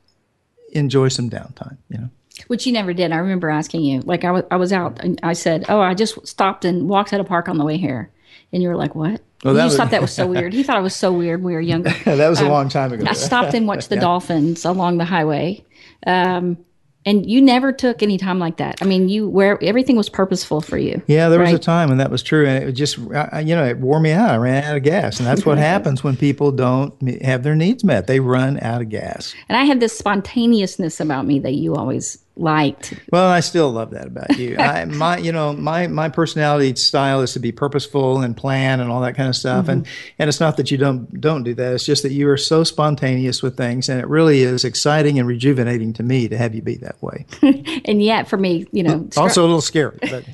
enjoy some downtime, you know. Which you never did. I remember asking you, like I was, I was out and I said, "Oh, I just stopped and walked at a park on the way here," and you were like, "What?" Well, you was, thought that was so <laughs> weird. He thought it was so weird. when We were younger. <laughs> that was um, a long time ago. I stopped and watched the <laughs> yeah. dolphins along the highway. Um, and you never took any time like that. I mean, you where everything was purposeful for you. Yeah, there right? was a time when that was true, and it just you know it wore me out. I ran out of gas, and that's what happens when people don't have their needs met. They run out of gas. And I had this spontaneousness about me that you always liked. Well, I still love that about you. I, <laughs> my, you know, my my personality style is to be purposeful and plan and all that kind of stuff. Mm-hmm. And and it's not that you don't don't do that. It's just that you are so spontaneous with things, and it really is exciting and rejuvenating to me to have you be that way. <laughs> and yet, for me, you know, also a little scary. But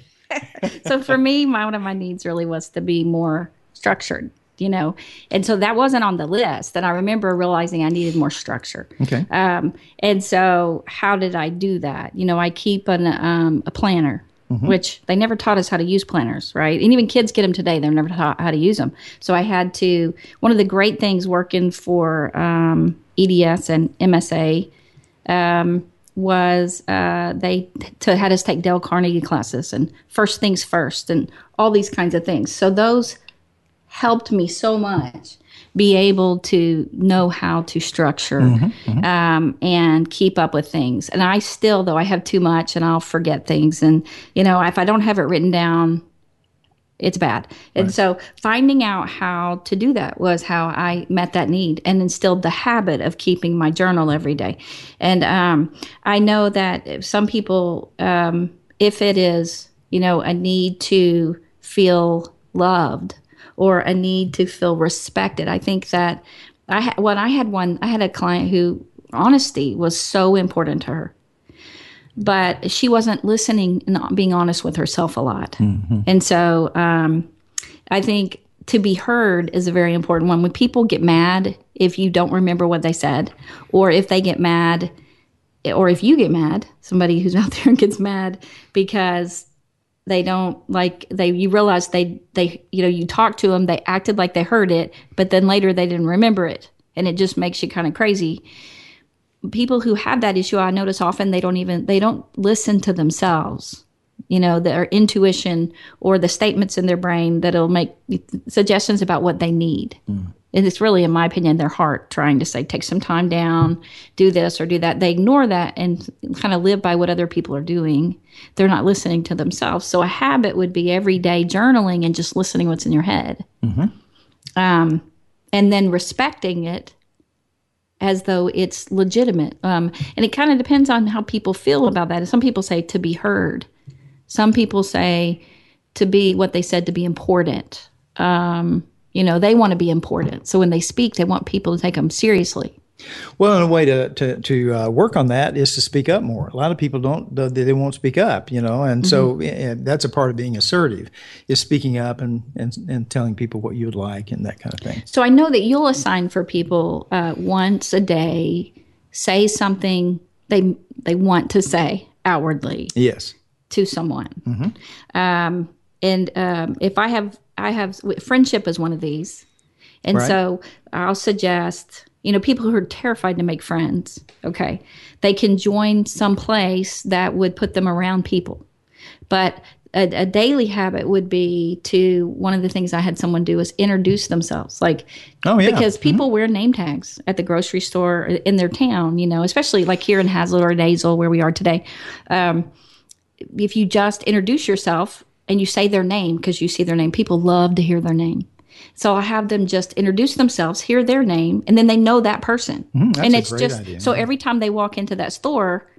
<laughs> so for me, my one of my needs really was to be more structured you know? And so that wasn't on the list and i remember realizing i needed more structure. Okay. um, and so how did i do that? You know i keep an, um, a planner which they never taught us how to use planners right? And even kids get them today they're never taught how to use them so i had to one of the great things working for um, eds and msa um, was uh, they to had us take Dale Carnegie classes and first things first and all these kinds of things. So those helped me so much be able to know how to structure Um, and keep up with things. And I still, though, I have too much and I'll forget things. And you know, if I don't have it written down, it's bad. And so finding out how to do that was how I met that need and instilled the habit of keeping my journal every day. And um, I know that some people, um, if it is, you know, a need to feel loved or a need to feel respected, I think that I had, when I had one, I had a client who honesty was so important to her but she wasn't listening and not being honest with herself a lot. And so um, I think to be heard is a very important one. When people get mad, if you don't remember what they said, or if they get mad, or if you get mad, somebody who's <laughs> out there and gets mad because they don't like they you realize they they you know you talked to them they acted like they heard it but then later they didn't remember it. And it just makes you kind of crazy. People who have that issue i notice often they don't even they don't listen to themselves. You know their intuition or the statements in their brain that'll make suggestions about what they need. And it's really in my opinion their heart trying to say take some time down do this or do that they ignore that and kind of live by what other people are doing they're not listening to themselves so a habit would be every day journaling and just listening what's in your head um, and then respecting it as though it's legitimate. Um, and it kind of depends on how people feel about that. Some people say to be heard. Some people say to be what they said to be important. Um, you know, they want to be important. So when they speak, they want people to take them seriously. Well, and a way to to, to uh, work on that is to speak up more. A lot of people don't; they, they won't speak up, you know, and so uh, that's a part of being assertive, is speaking up and, and and telling people what you would like and that kind of thing. So I know that you'll assign for people uh, once a day, say something they they want to say outwardly. Yes. to someone. Um, and um, if I have, I have friendship is one of these, and Right. so I'll suggest, you know, people who are terrified to make friends. Okay, they can join some place that would put them around people, but. A, a daily habit would be to one of the things I had someone do is introduce themselves. Like, Oh, yeah. because people wear name tags at the grocery store in their town, you know, especially like here in Haslet or Dazel where we are today. Um, if you just introduce yourself and you say their name because you see their name, people love to hear their name. So I have them just introduce themselves, hear their name, and then they know that person. Mm, that's and it's just idea, so every time they walk into that store,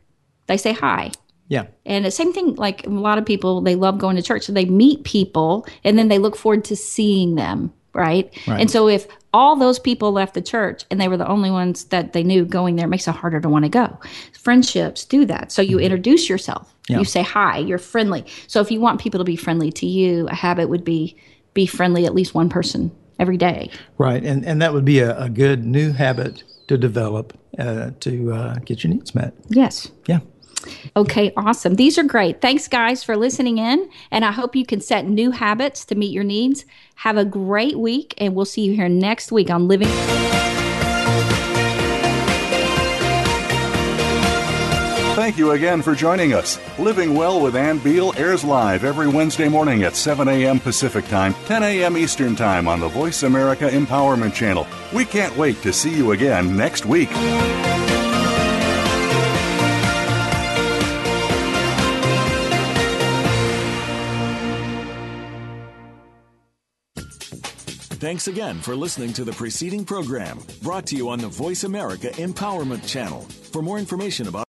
they say hi. Yeah. And the same thing, like a lot of people, they love going to church. So they meet people and then they look forward to seeing them, right? Right. And so if all those people left the church and they were the only ones that they knew going there, it makes it harder to want to go. Friendships do that. So you introduce yourself, Mm-hmm. Yeah. you say hi, you're friendly. So if you want people to be friendly to you, a habit would be be friendly at least one person every day. Right. And and that would be a, a good new habit to develop uh, to uh, get your needs met. Yes. Yeah. Okay, awesome. These are great. Thanks, guys, for listening in. And I hope you can set new habits to meet your needs. Have a great week, and we'll see you here next week on Living. Thank you again for joining us. Living Well with Ann Beal airs live every Wednesday morning at 7 a.m. Pacific Time, 10 a.m. Eastern Time on the Voice America Empowerment Channel. We can't wait to see you again next week. Thanks again for listening to the preceding program brought to you on the Voice America Empowerment Channel. For more information about